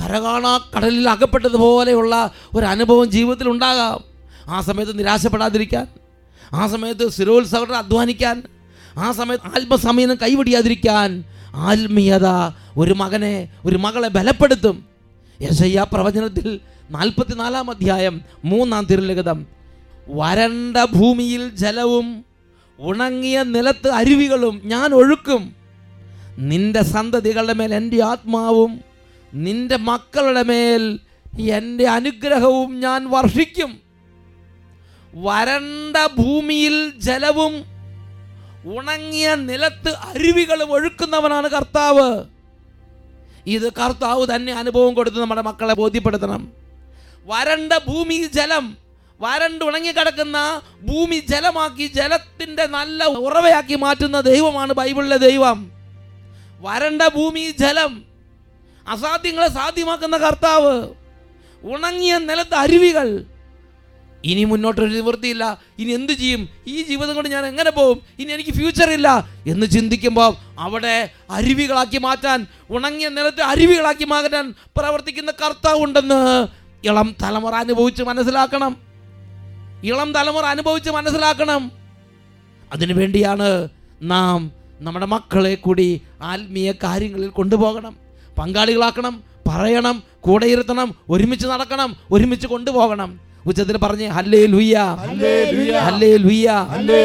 കരകാണാ കടലിൽ അകപ്പെട്ടതുപോലെയുള്ള ഒരു അനുഭവം ജീവിതത്തിൽ ഉണ്ടാകാം. ആ സമയത്ത് നിരാശപ്പെടാതിരിക്കാൻ ആ സമയത്ത് സ്ഥിരോത്സവം അധ്വാനിക്കാൻ ആ സമയത്ത് ആത്മസമയം കൈവിടിയാതിരിക്കാൻ ആത്മീയത ഒരു മകനെ ഒരു മകളെ ബലപ്പെടുത്തും. യശയ്യ പ്രവചനത്തിൽ നാൽപ്പത്തിനാലാം അധ്യായം മൂന്നാം തിരുലിഖിതം. വരണ്ട ഭൂമിയിൽ ജലവും ഉണങ്ങിയ നിലത്ത് അരുവികളും ഞാൻ ഒഴുക്കും. നിന്റെ സന്തതികളുടെ മേൽ എന്റെ ആത്മാവും നിന്റെ മക്കളുടെ മേൽ എന്റെ അനുഗ്രഹവും ഞാൻ വർഷിക്കും. വരണ്ട ഭൂമിയിൽ ജലവും ഉണങ്ങിയ നിലത്ത് അരുവികളും ഒഴുക്കുന്നവനാണ് കർത്താവ്. ഇത് കർത്താവ് തന്നെ അനുഭവം കൊടുത്ത് നമ്മുടെ മക്കളെ ബോധ്യപ്പെടുത്തണം. വരണ്ട ഭൂമി ജലം വരണ്ട് ഉണങ്ങി കിടക്കുന്ന ഭൂമി ജലമാക്കി ജലത്തിന്റെ നല്ല ഉറവയാക്കി മാറ്റുന്ന ദൈവമാണ് ബൈബിളിലെ ദൈവം. വരണ്ട ഭൂമി ജലം അസാധ്യങ്ങളെ സാധ്യമാക്കുന്ന കർത്താവ് ഉണങ്ങിയ നിലത്ത് അരുവികൾ. ഇനി മുന്നോട്ടൊരു നിവൃത്തിയില്ല. ഇനി എന്ത് ചെയ്യും? ഈ ജീവിതം കൊണ്ട് ഞാൻ എങ്ങനെ പോകും ഇനി എനിക്ക് ഫ്യൂച്ചർ ഇല്ല എന്ന് ചിന്തിക്കുമ്പോൾ അവിടെ അരുവികളാക്കി മാറ്റാൻ ഉണങ്ങിയ നിലത്ത് അരുവികളാക്കി മാറ്റാൻ പ്രവർത്തിക്കുന്ന കർത്താവ് ഉണ്ടെന്ന് ഇളം തലമുറ അനുഭവിച്ച് മനസ്സിലാക്കണം. ഇളം തലമുറ അനുഭവിച്ച് മനസ്സിലാക്കണം. അതിനു വേണ്ടിയാണ് നാം നമ്മുടെ മക്കളെ കൂടി ആത്മീയ കാര്യങ്ങളിൽ കൊണ്ടുപോകണം. പങ്കാളികളാക്കണം പറയണം കൂടെ ഇരുത്തണം ഒരുമിച്ച് നടക്കണം ഒരുമിച്ച് കൊണ്ടുപോകണം. ഉച്ചത്തിൽ പറഞ്ഞ് ഹല്ലേ ലുയ്യ. ഹല്ലേ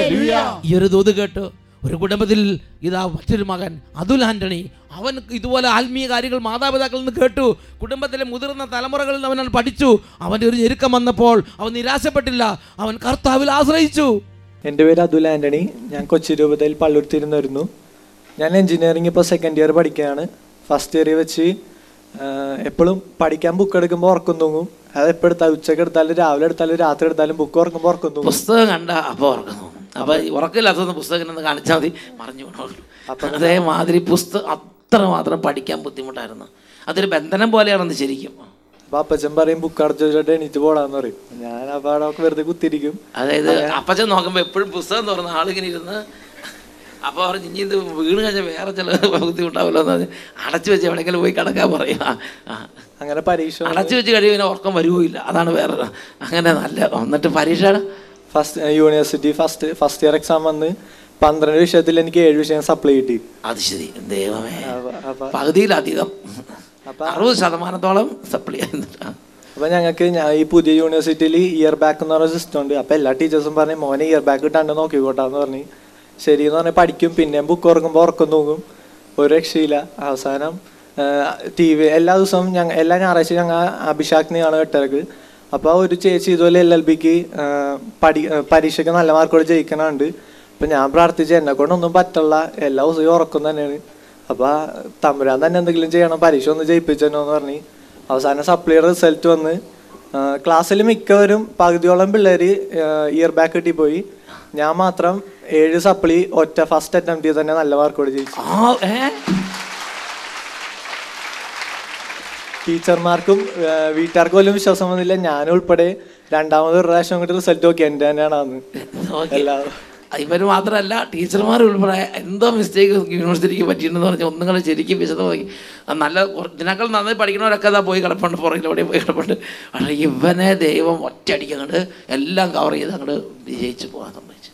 ലുയ്യ. ഈ ഒരു തോത് കേട്ട്. ഒരു കുടുംബത്തിൽ ഇതാ മറ്റൊരു മകൻ അതുൽ ആന്റണി. അവൻ ഇതുപോലെ ആത്മീയ കാര്യങ്ങൾ മാതാപിതാക്കളിൽ നിന്ന് കേട്ടു. കുടുംബത്തിലെ മുതിർന്ന തലമുറകളിൽ നിന്ന് അവൻ പഠിച്ചു. അവന്റെ ഒരു ഞെരുക്കം വന്നപ്പോൾ അവൻ നിരാശപ്പെട്ടില്ല. അവൻ കർത്താവിൽ ആശ്രയിച്ചു. എന്റെ പേര് അതുൽ ആന്റണി. ഞാൻ കൊച്ചി രൂപതയിൽ പള്ളുരുത്തിരുന്നു വരുന്നു ഞാൻ എഞ്ചിനീയറിംഗ് ഇപ്പോൾ സെക്കൻഡ് ഇയർ പഠിക്കുകയാണ്. ഫസ്റ്റ് ഇയറിൽ വെച്ച് എപ്പോഴും പഠിക്കാൻ ബുക്ക് എടുക്കുമ്പോൾ ഉറക്കം തൂങ്ങും. അത് എപ്പോൾ എടുത്താലും ഉച്ചയ്ക്ക് എടുത്താലും രാവിലെ എടുത്താലും രാത്രി എടുത്താലും ബുക്ക് ഉറക്കുമ്പോൾ ഉറക്കം തൂങ്ങും. പുസ്തകം കണ്ട അപ്പോൾ തോന്നും അപ്പൊ ഉറക്കില്ലാത്തത് പുസ്തകം ഒന്ന് കാണിച്ചാൽ മതി മറിഞ്ഞു വീണോളൂ അതേമാതിരി പുസ്തകം അത്രമാത്രം പഠിക്കാൻ ബുദ്ധിമുട്ടായിരുന്നു. അതൊരു ബന്ധനം പോലെയാണെന്ന് ശരിക്കും. അപ്പൊ അപ്പച്ചൻ പറയും ബുക്ക് അടച്ചു വെച്ചിട്ട് എണീറ്റ് പോടാന്ന് പറയും. ഞാൻ അപ്പാടൊക്കെ അവിടെ വെറുതെ കുത്തിരിക്കും അതായത് അപ്പച്ചൻ നോക്കുമ്പോ എപ്പോഴും പുസ്തകം തുറന്ന ആളിങ്ങനെ ഇരുന്ന് അപ്പോൾ അവർ ഇനി ഇത് വീണ് കഴിഞ്ഞാൽ വേറെ ചില ബുദ്ധിമുട്ടാവല്ലോ എന്ന് പറഞ്ഞ് അടച്ചു വെച്ച് എവിടെയെങ്കിലും പോയി കിടക്കാൻ പറയും. ആ, ആ. അങ്ങനെ പരീക്ഷ അടച്ചു വെച്ച് കഴിയുമ്പോൾ ഉറക്കം വരുവില്ല അതാണ് വേറെ അങ്ങനെ നല്ല എന്നിട്ട് പരീക്ഷ first university first first year exam വന്ന് പന്ത്രണ്ട് വിഷയത്തിൽ എനിക്ക് ഏഴ് വിഷയം സപ്ലൈ കിട്ടി. അത് ശരി. ദൈവമേ. അപ്പൊ- അപ്പൊ. പകുതിയിലധികം. അപ്പൊ. അറുപത് ശതമാനത്തോളം സപ്ലൈ അപ്പൊ ഞങ്ങൾക്ക് ഞാൻ ഈ പുതിയ യൂണിവേഴ്സിറ്റിയിൽ ഇയർ ബാക്ക് എന്ന് പറഞ്ഞ സിസ്റ്റം ഉണ്ട്. അപ്പോൾ എല്ലാ ടീച്ചേഴ്സും പറഞ്ഞു മോനെ ഇയർ ബാക്ക് ഇട്ടാണ്ട് നോക്കിക്കോട്ടാന്ന് പറഞ്ഞു. ശരി എന്ന് പറഞ്ഞാൽ പഠിക്കും. പിന്നെ ബുക്ക് ഉറങ്ങുമ്പോൾ ഉറക്കം തൂങ്ങും. ഒരു രക്ഷയില്ല. അവസാനം ടി വി എല്ലാ ദിവസവും ഞങ്ങൾ എല്ലാ ഞായറാഴ്ച ഞങ്ങൾ അഭിഷാക്നി ആണ് എട്ടരക്ക് അപ്പോൾ ഒരു ചേച്ചി ഇതുപോലെ എൽ എൽ ബിക്ക് പഠി പരീക്ഷയ്ക്ക് നല്ല മാർക്കോട് ജയിക്കണുണ്ട് അപ്പം ഞാൻ പ്രാർത്ഥിച്ച്. എന്നെ കൊണ്ടൊന്നും പറ്റില്ല എല്ലാ ദിവസവും ഉറക്കം തന്നെയാണ്. അപ്പോൾ തമ്പുരാൻ തന്നെ എന്തെങ്കിലും ചെയ്യണം. പരീക്ഷ ഒന്ന് ജയിപ്പിച്ചെന്നോ എന്ന് പറഞ്ഞ് അവസാനം സപ്ലിയുടെ റിസൾട്ട് വന്ന് ക്ലാസ്സിൽ മിക്കവരും പകുതിയോളം പിള്ളേർ ഇയർ ബാക്ക് കിട്ടി പോയി ഞാൻ മാത്രം ഏഴ് സപ്ലി ഒറ്റ ഫസ്റ്റ് അറ്റംപ്റ്റ് തന്നെ നല്ല മാർക്കോട് ജയിച്ചു. ടീച്ചർമാർക്കും വീട്ടുകാർക്കും പോലും വിശ്വാസം വന്നില്ല. ഞാനും ഉൾപ്പെടെ രണ്ടാമത് ഒരു പ്രാവശ്യം അങ്ങോട്ട് റിസൾട്ട് നോക്കി. എന്റെ തന്നെയാണെന്ന് നോക്കി. എല്ലാവരും. ഇവർ മാത്രമല്ല ടീച്ചർമാർ ഉൾപ്പെടെ എന്തോ മിസ്റ്റേക്ക് യൂണിവേഴ്സിറ്റിക്ക് പറ്റിയിട്ടുണ്ടെന്ന് പറഞ്ഞാൽ ഒന്നും കൂടെ ശരിക്കും വിശദമായി ആ നല്ല കുറ- ഇതിനേക്കാൾ നന്നായി പഠിക്കണവരൊക്കെ അതാ പോയി കിടപ്പുണ്ട് പുറകിൽ എവിടെ പോയി കിടപ്പുണ്ട്. പക്ഷേ ഇവനെ ദൈവം ഒറ്റയടിക്ക് അങ്ങോട്ട് എല്ലാം കവർ ചെയ്ത് അങ്ങോട്ട് വിജയിച്ച് പോകാൻ സംഭവിച്ചു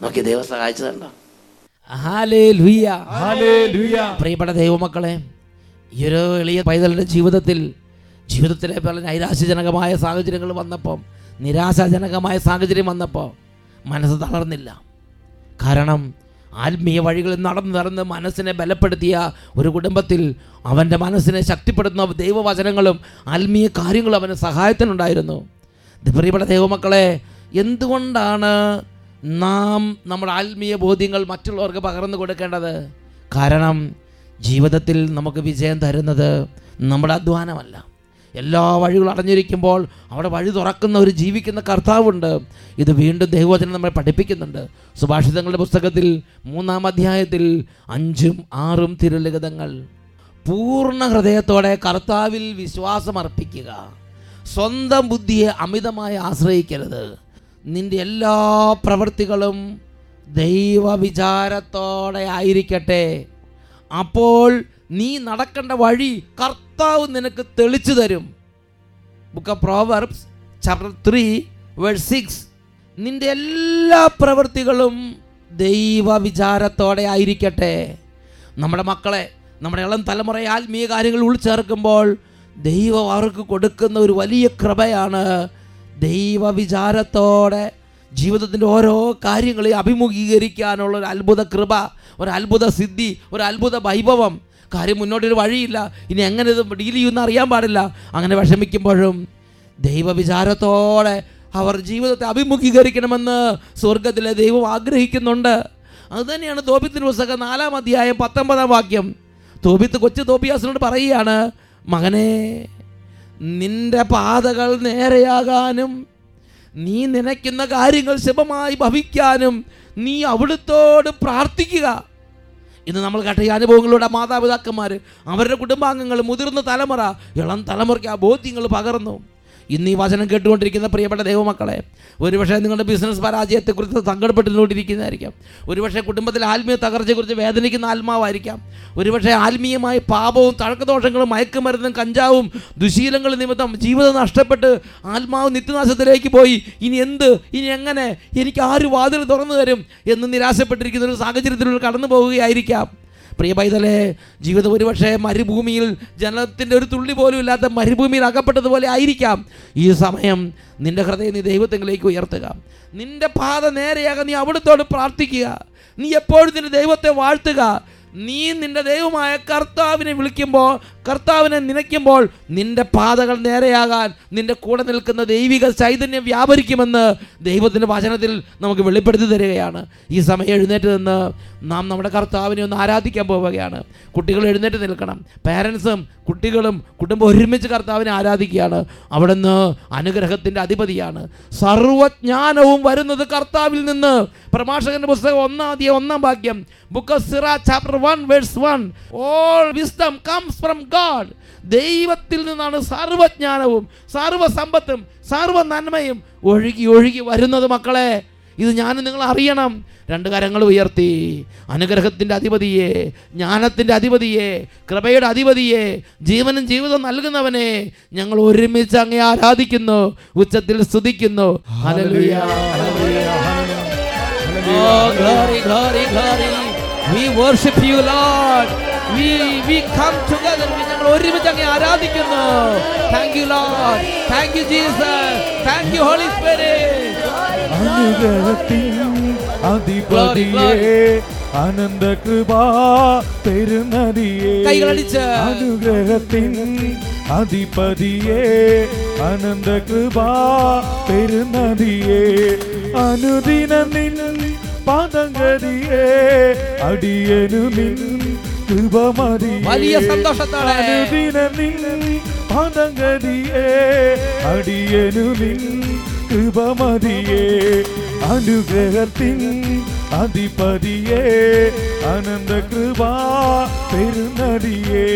നോക്കി ദൈവം സഹായിച്ചതുണ്ടോ. പ്രിയപ്പെട്ട ദൈവമക്കളെ ഈ ഒരു എളിയ പൈതലിന്റെ ജീവിതത്തിൽ ജീവിതത്തിലെ പല നൈരാശ്യജനകമായ സാഹചര്യങ്ങൾ വന്നപ്പോൾ നിരാശാജനകമായ സാഹചര്യം വന്നപ്പോൾ മനസ്സ് തളർന്നില്ല. കാരണം ആത്മീയ വഴികളിൽ നടന്നു നടന്ന് മനസ്സിനെ ബലപ്പെടുത്തിയ ഒരു കുടുംബത്തിൽ അവന്റെ മനസ്സിനെ ശക്തിപ്പെടുത്തുന്ന ദൈവവചനങ്ങളും ആത്മീയ കാര്യങ്ങളും അവന് സഹായത്തിനുണ്ടായിരുന്നു. പ്രിയപ്പെട്ട ദൈവമക്കളെ എന്തുകൊണ്ടാണ് നാം നമ്മുടെ ആത്മീയ ബോധ്യങ്ങൾ മറ്റുള്ളവർക്ക് പകർന്നു കൊടുക്കേണ്ടത്? കാരണം ജീവിതത്തിൽ നമുക്ക് വിജയം തരുന്നത് നമ്മുടെ അധ്വാനമല്ല. എല്ലാ വഴികളും അടഞ്ഞിരിക്കുമ്പോൾ അവിടെ വഴി തുറക്കുന്ന ഒരു ജീവിക്കുന്ന കർത്താവുണ്ട്. ഇത് വീണ്ടും ദൈവവചനം നമ്മളെ പഠിപ്പിക്കുന്നുണ്ട്. സുഭാഷിതങ്ങളുടെ പുസ്തകത്തിൽ മൂന്നാം അധ്യായത്തിൽ അഞ്ചും ആറും തിരുലിഖിതങ്ങൾ. പൂർണ ഹൃദയത്തോടെ കർത്താവിൽ വിശ്വാസമർപ്പിക്കുക സ്വന്തം ബുദ്ധിയെ അമിതമായി ആശ്രയിക്കരുത്. നിന്റെ എല്ലാ പ്രവൃത്തികളും ദൈവവിചാരത്തോടെ ആയിരിക്കട്ടെ. അപ്പോൾ നീ നടക്കേണ്ട വഴി കർത്താവ് നിനക്ക് തെളിച്ചു തരും. Book of Proverbs chapter three verse six നിന്റെ എല്ലാ പ്രവൃത്തികളും ദൈവ വിചാരത്തോടെ ആയിരിക്കട്ടെ. നമ്മുടെ മക്കളെ നമ്മുടെ ഇളം തലമുറയെ ആത്മീയ കാര്യങ്ങൾ ഉൾച്ചേർക്കുമ്പോൾ ദൈവം അവർക്ക് കൊടുക്കുന്ന ഒരു വലിയ കൃപയാണ് ദൈവ വിചാരത്തോടെ ജീവിതത്തിന്റെ ഓരോ കാര്യങ്ങളെ അഭിമുഖീകരിക്കാനുള്ള ഒരു അത്ഭുത കൃപ ഒരു അത്ഭുത സിദ്ധി ഒരു അത്ഭുത വൈഭവം കാര്യം മുന്നോട്ടൊരു വഴിയില്ല. ഇനി എങ്ങനെ ഇത് ഡീൽ ചെയ്യുമെന്ന് അറിയാൻ പാടില്ല. അങ്ങനെ വിഷമിക്കുമ്പോഴും ദൈവവിചാരത്തോടെ അവർ ജീവിതത്തെ അഭിമുഖീകരിക്കണമെന്ന് സ്വർഗത്തിലെ ദൈവം ആഗ്രഹിക്കുന്നുണ്ട്. അതുതന്നെയാണ് തോപിത്തിന് പുസ്തകം നാലാം അധ്യായം പത്തൊമ്പതാം വാക്യം. തോപിത്ത് കൊച്ചു തോപ്പിയാസിനോട് പറയുകയാണ് മകനെ നിന്റെ പാതകൾ നേരെയാകാനും നീ നനയ്ക്കുന്ന കാര്യങ്ങൾ ശുഭമായി ഭവിക്കാനും നീ അവിടുത്തോട് പ്രാർത്ഥിക്കുക. ഇന്ന് നമ്മൾ കേട്ട ഈ അനുഭവങ്ങളുടെ മാതാപിതാക്കന്മാർ അവരുടെ കുടുംബാംഗങ്ങൾ മുതിർന്ന തലമുറ ഇളം തലമുറയ്ക്ക് ആ ബോധ്യങ്ങൾ പകർന്നു. ഇന്ന് ഈ വചനം കേട്ടുകൊണ്ടിരിക്കുന്ന പ്രിയപ്പെട്ട ദൈവമക്കളെ ഒരുപക്ഷെ നിങ്ങളുടെ ബിസിനസ് പരാജയത്തെക്കുറിച്ച് സങ്കടപ്പെട്ടുകൊണ്ടിരിക്കുന്നതായിരിക്കാം ഒരുപക്ഷെ കുടുംബത്തിലെ ആത്മീയ തകർച്ചയെക്കുറിച്ച് വേദനിക്കുന്ന ആത്മാവായിരിക്കാം. ഒരുപക്ഷെ ആത്മീയമായ പാപവും തഴക്കദോഷങ്ങളും മയക്കുമരുന്നും കഞ്ചാവും ദുശീലങ്ങൾ നിമിത്തം ജീവിതം നഷ്ടപ്പെട്ട് ആത്മാവ് നിത്യനാശത്തിലേക്ക് പോയി. ഇനി എന്ത്? ഇനി എങ്ങനെ? എനിക്ക് ആര് വാതിൽ തുറന്നു തരും എന്ന് നിരാശപ്പെട്ടിരിക്കുന്ന ഒരു സാഹചര്യത്തിലൂടെ കടന്നു പോവുകയായിരിക്കാം പ്രിയ പൈതലെ ജീവിതം ഒരുപക്ഷെ മരുഭൂമിയിൽ ജനത്തിന്റെ ഒരു തുള്ളി പോലും ഇല്ലാത്ത മരുഭൂമിയിൽ അകപ്പെട്ടതുപോലെ ആയിരിക്കാം. ഈ സമയം നിന്റെ ഹൃദയം നീ ദൈവത്തെങ്കിലേക്ക് ഉയർത്തുക. നിന്റെ പാത നേരെയാകാൻ നീ അവിടുത്തോട് പ്രാർത്ഥിക്കുക. നീ എപ്പോഴും നിന്റെ ദൈവത്തെ വാഴ്ത്തുക. നീ നിന്റെ ദൈവമായ കർത്താവിനെ വിളിക്കുമ്പോൾ കർത്താവിനെ നനയ്ക്കുമ്പോൾ നിന്റെ പാതകൾ നേരെയാകാൻ നിന്റെ കൂടെ നിൽക്കുന്ന ദൈവിക ചൈതന്യം വ്യാപരിക്കുമെന്ന് ദൈവത്തിന്റെ വചനത്തിൽ നമുക്ക് വെളിപ്പെടുത്തി തരികയാണ്. ഈ സമയം എഴുന്നേറ്റ് നിന്ന് നാം നമ്മുടെ കർത്താവിനെ ഒന്ന് ആരാധിക്കാൻ പോവുകയാണ്. കുട്ടികൾ എഴുന്നേറ്റ് നിൽക്കണം. പാരൻസും കുട്ടികളും കുടുംബം ഒരുമിച്ച് കർത്താവിനെ ആരാധിക്കുകയാണ്. അവിടുന്ന് അനുഗ്രഹത്തിന്റെ അധിപതിയാണ്. സർവജ്ഞാനവും വരുന്നത് കർത്താവിൽ നിന്ന്. പ്രഭാഷകന്റെ പുസ്തകം ഒന്നാം ഒന്നാം വാക്യം. Book of Sirach chapter one verse one all wisdom comes from God ദൈവത്തിൽ നിന്നാണ് സർവജ്ഞാനവും സർവസമ്പത്തും സർവ നന്മയും ഒഴുകി ഒഴുകി വരുന്നത് മക്കളെ ഇത് ഞാൻ നിങ്ങൾ അറിയണം രണ്ട് കരങ്ങൾ ഉയർത്തി അനുഗ്രഹത്തിന്റെ അധിപതിയെ ജ്ഞാനത്തിന്റെ അധിപതിയെ കൃപയുടെ അധിപതിയെ ജീവനും ജീവിതം നൽകുന്നവനെ ഞങ്ങൾ ഒരുമിച്ച് അങ്ങേ ആരാധിക്കുന്നു ഉച്ചത്തിൽ സ്തുതിക്കുന്നു. Oh. We worship you, Lord. We, we come together. ഞങ്ങൾ ഒരുമിച്ച് അങ്ങേ ആരാധിക്കുന്നു. Thank you Lord thank you Jesus thank you Holy Spirit അനുഗ്രഹത്തിൻ അധിപതിയെ അനന്ത കൃപാ പെരുന്നതിയെ കൈകളടിച്ച്. അനുഗ്രഹത്തിൻ അധിപതിയെ അനന്ത കൃപാ പെരുന്നതിയെ അനുദിന നിൻ പാദഗതിയെ അടിയനു നിൻ കൃപമതിയെ വലിയ സന്തോഷത്തോടെ. അനുദിന നിൻ പാദഗതിയെ അടിയനു നിൻ കൃപമതിയെ അനുഗ്രഹത്തിൻ അധിപതിയെ അനന്ത കൃപാ പെരുന്നതിയെ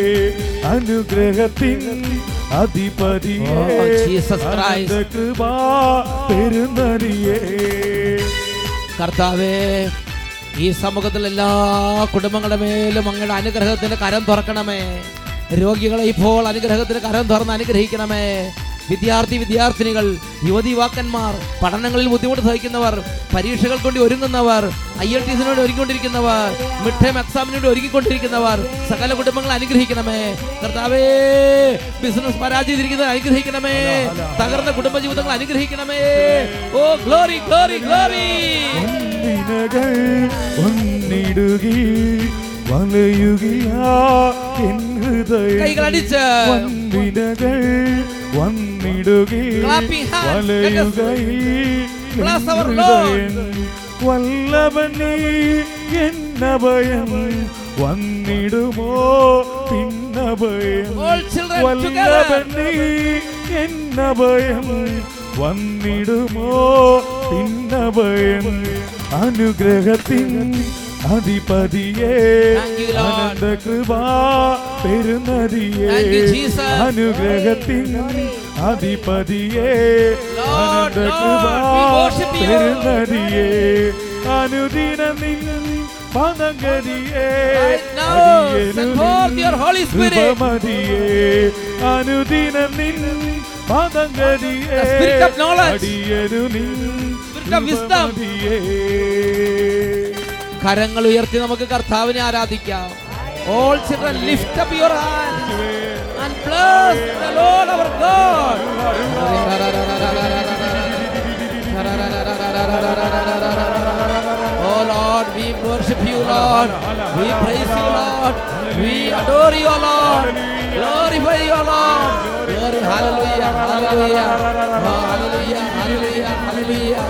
അനുഗ്രഹത്തിൻ അധിപതിയെ Oh, Jesus Christ. അനന്ത കൃപാ പെരുന്നതിയെ കർത്താവേ ഈ സമൂഹത്തിലെ എല്ലാ കുടുംബങ്ങളുടെ മേലും അങ്ങയുടെ അനുഗ്രഹത്തിന്റെ കരം തുറക്കണമേ. രോഗികളെ ഇപ്പോൾ അനുഗ്രഹത്തിന് കരം തുറന്ന് അനുഗ്രഹിക്കണമേ. വിദ്യാർത്ഥി വിദ്യാർത്ഥിനികൾ യുവതി യുവാക്കന്മാർ പഠനങ്ങളിൽ ബുദ്ധിമുട്ട് സഹിക്കുന്നവർ പരീക്ഷകൾ കൊണ്ട് ഒരുങ്ങുന്നവർ ഐ എൽ ടി സിനോട് ഒരുങ്ങിക്കൊണ്ടിരിക്കുന്നവർ മിഡ് ടൈം എക്സാമിനോട് ഒരുങ്ങിക്കൊണ്ടിരിക്കുന്നവർ സകല കുടുംബങ്ങൾ അനുഗ്രഹിക്കണമേ. കർത്താവേ ബിസിനസ് പരാജയത്തിരിക്കുന്നത് അനുഗ്രഹിക്കണമേ. തകർന്ന കുടുംബ ജീവിതങ്ങൾ അനുഗ്രഹിക്കണമേ. ഓ ഗ്ലോറി ഗ്ലോറി ഗ്ലോറി ഒന്നിനകൾ ഒന്നിടുകി വലയുകയാ എൻ ഹൃദയം കൈകളടിച്ച് വന്നിനകൾ വന്നിടുകി Clapping hands. Let us വലയുകയിൽ bless എൻ our Lord. ഹൃദയം വല്ലവനീ എന്നഭയം വന്നിടുമോ പിന്നഭയം All children together. വല്ലവനീ എന്നഭയം വന്നിടുമോ? പിന്നഭയം അനുഗ്രഹത്തിൻ അധിപതിയെ. അനന്ത കൃപാ പെരുന്നതിയെ അനുഗ്രഹത്തിൻ അധിപതിയെ. അനന്ത കൃപാ. പെരുന്നതിയെ. അനുദിനം നിൻ your. കൃപമതിയെ അനുദിനം നിൻ The knowledge. അടിയനു നിൻ. കരങ്ങൾ ഉയർത്തി നമുക്ക് കർത്താവിനെ ആരാധിക്കാം all up your hand and bless the Lord our God Oh Lord, we worship you, Lord. We praise you, Lord. We adore you, Lord. Glorify you, Lord. Glory, hallelujah, hallelujah. Oh, hallelujah, hallelujah, hallelujah.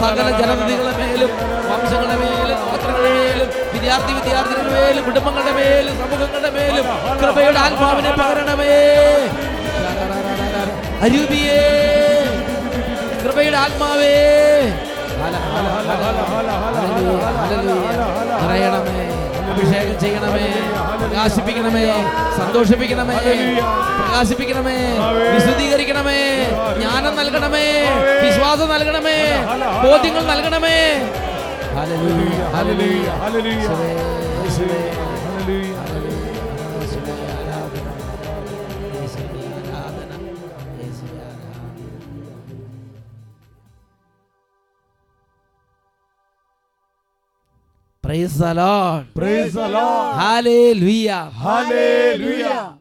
സകല ജനതകളുടെ മേലും വംശങ്ങളുടെ മേലും പാത്രങ്ങളുടെ മേലും വിദ്യാർത്ഥി വിദ്യാർത്ഥികളുടെ മേലും കുടുംബങ്ങളുടെ മേലും സമൂഹങ്ങളുടെ മേലും കൃപയുടെ ആത്മാവിനെ പകരണമേ അരൂപിയേ കൃപയുടെ ആത്മാവേ നിറയണമേ അഭിഷേകം ചെയ്യണമേ പ്രകാശിപ്പിക്കണമേ സന്തോഷിപ്പിക്കണമേ പ്രകാശിപ്പിക്കണമേ വിശദീകരിക്കണമേ ജ്ഞാനം നൽകണമേ വിശ്വാസം നൽകണമേ ബോധ്യങ്ങൾ നൽകണമേ hallelujah, hallelujah. Hallelujah. Praise the Lord. Praise the Lord. Hallelujah. Hallelujah.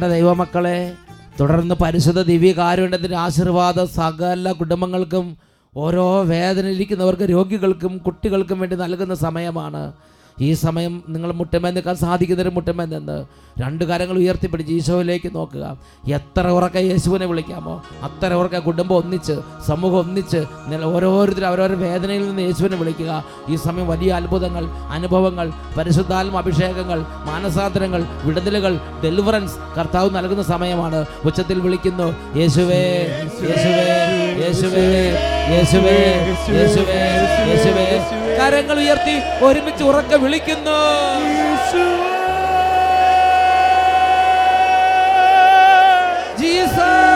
പ്രിയപ്പെട്ട ദൈവമക്കളെ തുടർന്ന് പരിശുദ്ധ ദിവ്യകാരുണ്യത്തിന്റെ ആശീർവാദം സകല കുടുംബങ്ങൾക്കും ഓരോ വേദനയിലിരിക്കുന്നവർക്ക് രോഗികൾക്കും കുട്ടികൾക്കും വേണ്ടി നൽകുന്ന സമയമാണ്. ഈ സമയം നിങ്ങൾ മുട്ടമേ നിൽക്കാൻ സാധിക്കുന്നൊരു മുട്ടമേ നിന്ന് രണ്ട് കാര്യങ്ങൾ ഉയർത്തിപ്പിടിച്ച് ഈശോയിലേക്ക് നോക്കുക. എത്ര ഉറക്കെ യേശുവിനെ വിളിക്കാമോ? അത്ര ഉറക്കെ കുടുംബം ഒന്നിച്ച് സമൂഹം ഒന്നിച്ച് നിങ്ങൾ ഓരോരുത്തരും അവരവരുടെ വേദനയിൽ നിന്ന് യേശുവിനെ വിളിക്കുക. ഈ സമയം വലിയ അത്ഭുതങ്ങൾ അനുഭവങ്ങൾ പരിശുദ്ധാത്മ അഭിഷേകങ്ങൾ മാനസാന്തരങ്ങൾ വിടുതലുകൾ ഡെലിവറൻസ് കർത്താവ് നൽകുന്ന സമയമാണ്. ഉച്ചത്തിൽ വിളിക്കുന്നു യേശുവേ യേശുവേ യേശുവേ യേശുവേ യേശുവേ യേശുവേ കരങ്ങൾ ഉയർത്തി ഒരുമിച്ച് ഉറക്കെ വിളിക്കുന്നു. ജീസസ്.